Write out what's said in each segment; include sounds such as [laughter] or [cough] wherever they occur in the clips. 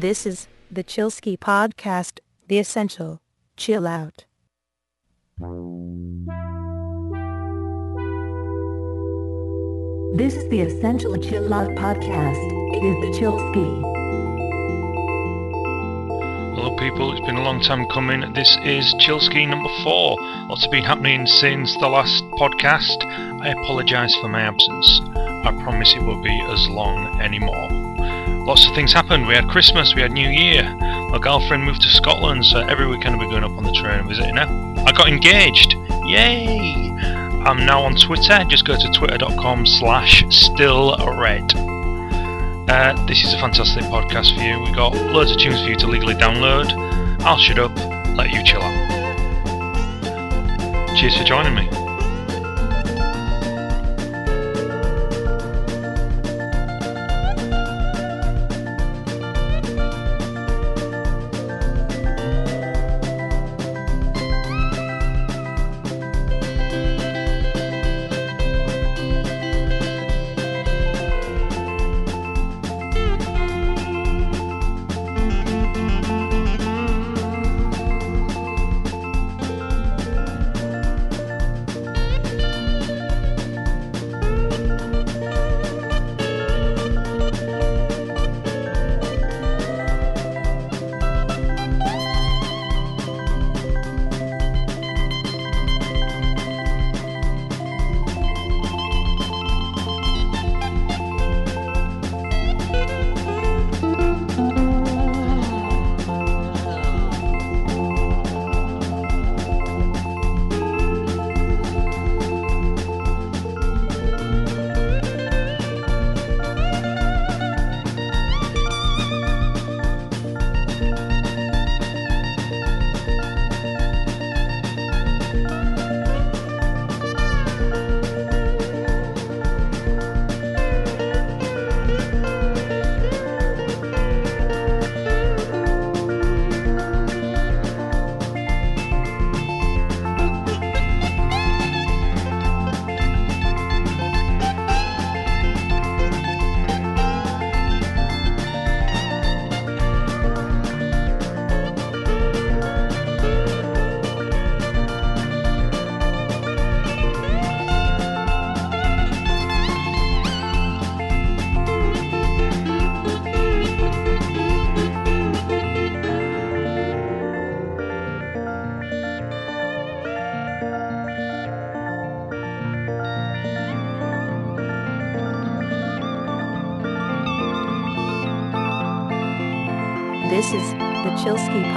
This is the Chillsky Podcast, The Essential. Chill out. This is the Essential Chill Out Podcast. It is the Chillsky. Hello, people. It's been a long time coming. This is Chillsky number four. Lots have been happening since the last podcast. I apologise for my absence. I promise it won't be as long anymore. Lots of things happened. We had Christmas, we had New Year. My girlfriend moved to Scotland, so every weekend we're going up on the train and visiting her. I got engaged. Yay! I'm now on Twitter. Just go to twitter.com slash stillred. Uh, this is a fantastic podcast for you. We've got loads of tunes for you to legally download. I'll shut up, let you chill out. Cheers for joining me.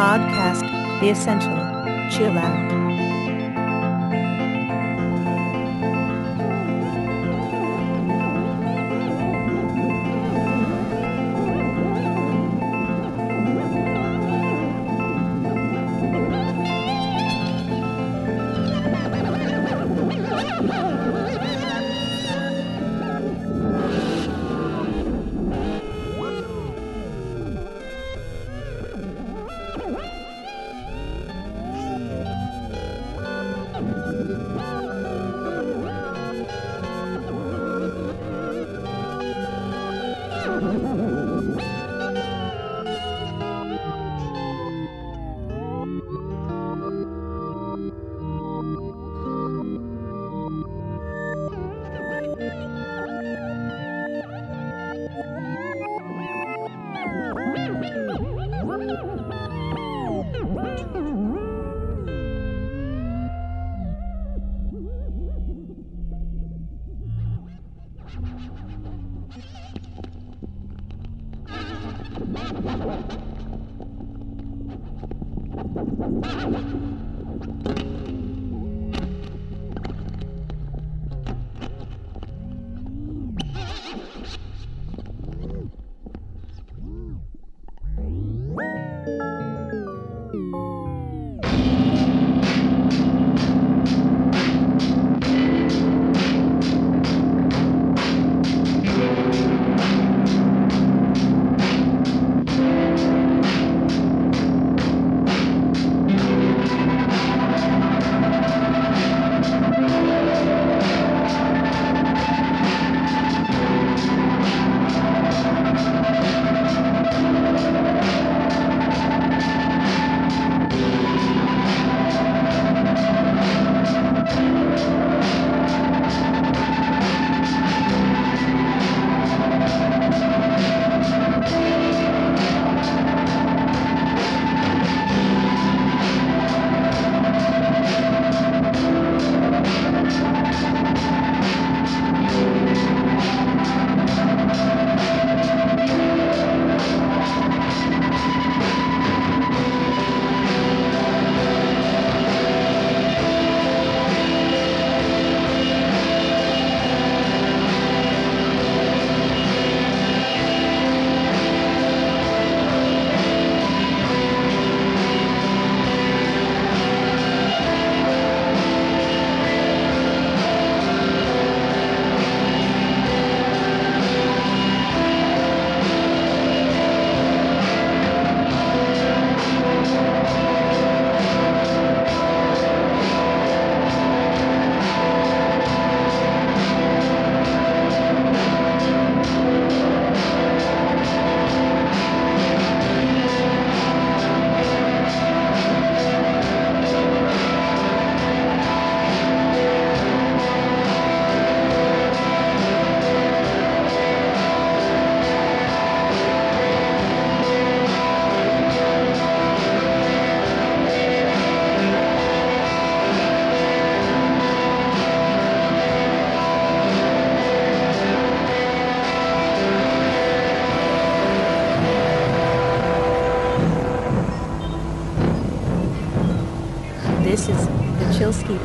Podcast, The Essential. Chill out. Ha ha ha!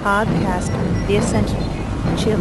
Podcast, The Essential. Chill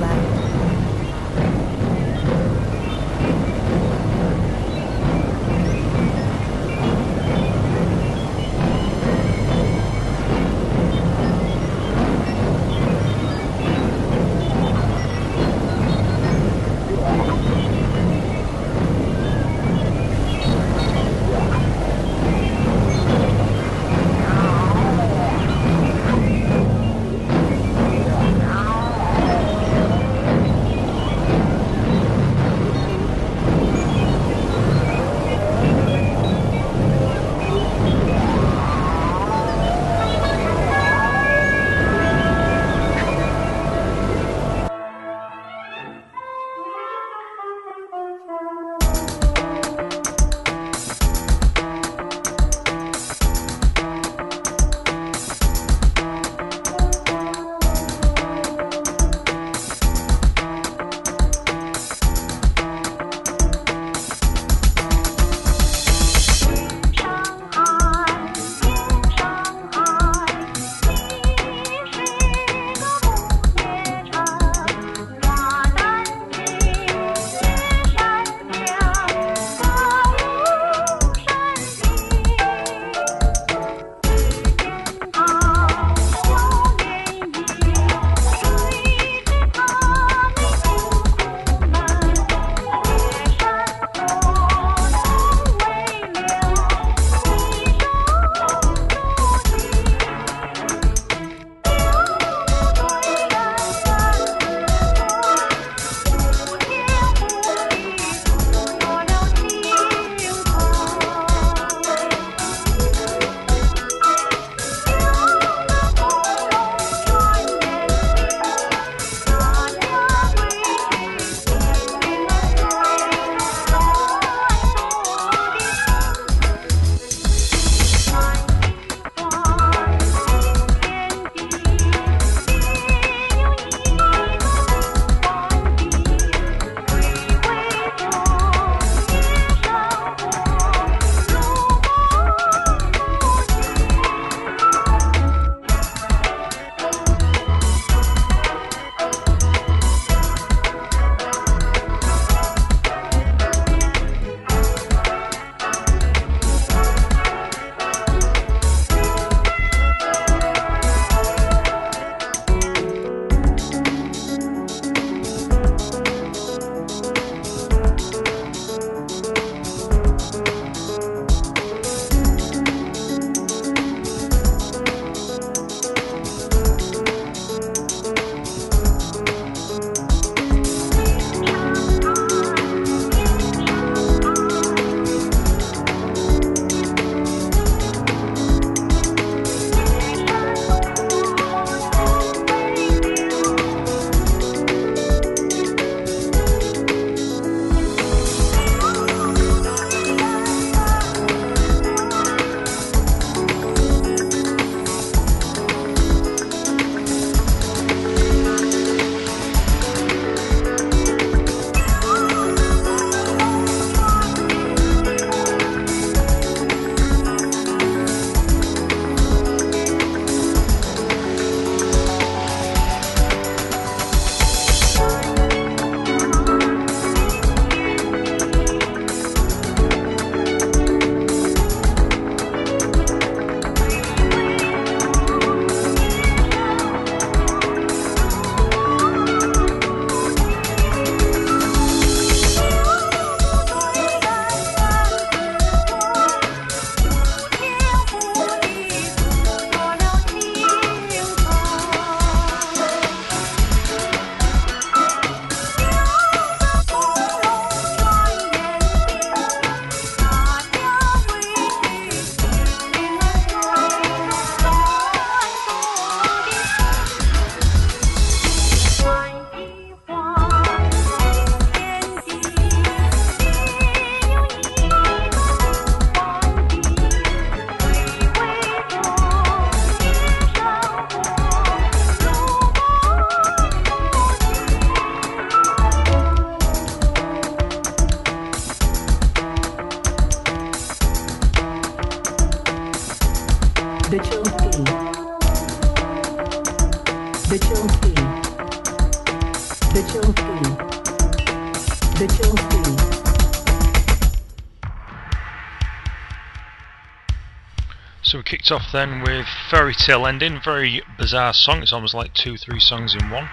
kicked off then with Fairy Tale Ending, very bizarre song. It's almost like two, three songs in one.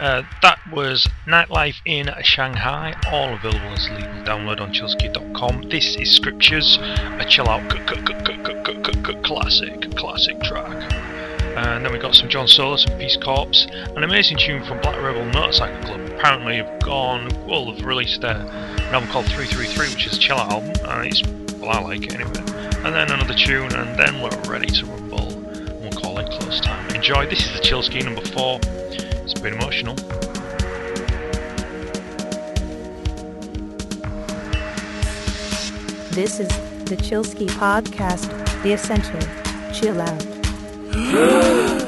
Uh, that was Nightlife in Shanghai, all available as legal download on chillsky.com. This is Scriptures, a chill out classic, classic track. And then we got some John Solis and Peace Corpse, an amazing tune from Black Rebel Motorcycle Club. Apparently, have gone, well, they've released a, an album called 333, which is a chill out album, and it's, well, I like it anyway. And then another tune, and then we're ready to rumble. We'll call it close time. Enjoy. This is the Chillsky number four. It's a bit emotional. This is the Chillsky Podcast, The Essential. Chill out. [gasps] [gasps]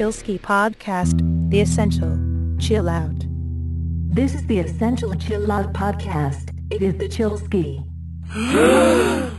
the Chillsky Podcast, The Essential. Chill out. This is the Essential Chill Out Podcast. It is the Chillsky. [gasps] [laughs]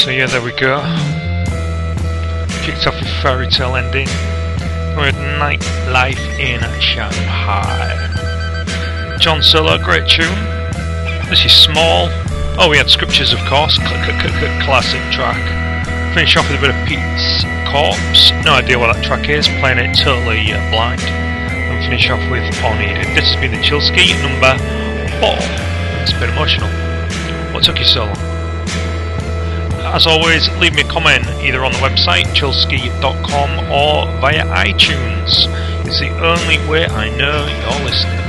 So yeah, there we go. Kicked off with fairy tale ending. We had Nightlife in Shanghai. John Solo, great tune. This is small. Oh, we had scriptures, of course. Cl- cl- cl- cl- classic track. Finish off with a bit of Pete's Corpse. No idea what that track is. Playing it totally uh, blind. And finish off with On. This has been the Chillsky number four. It's a bit emotional. What took you so long? As always, leave me a comment either on the website chillsky.com or via iTunes. It's the only way I know you're listening.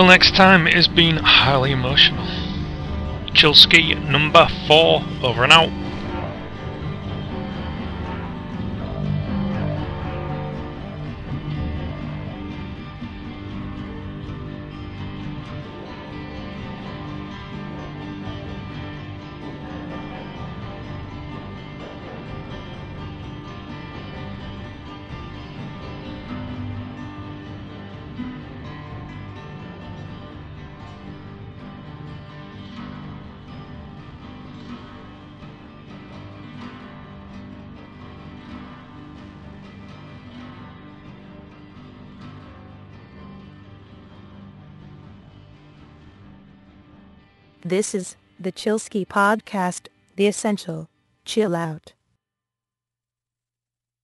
Until next time, it has been highly emotional. Chillsky number four, over and out. This is the Chillsky Podcast, The Essential. Chill out.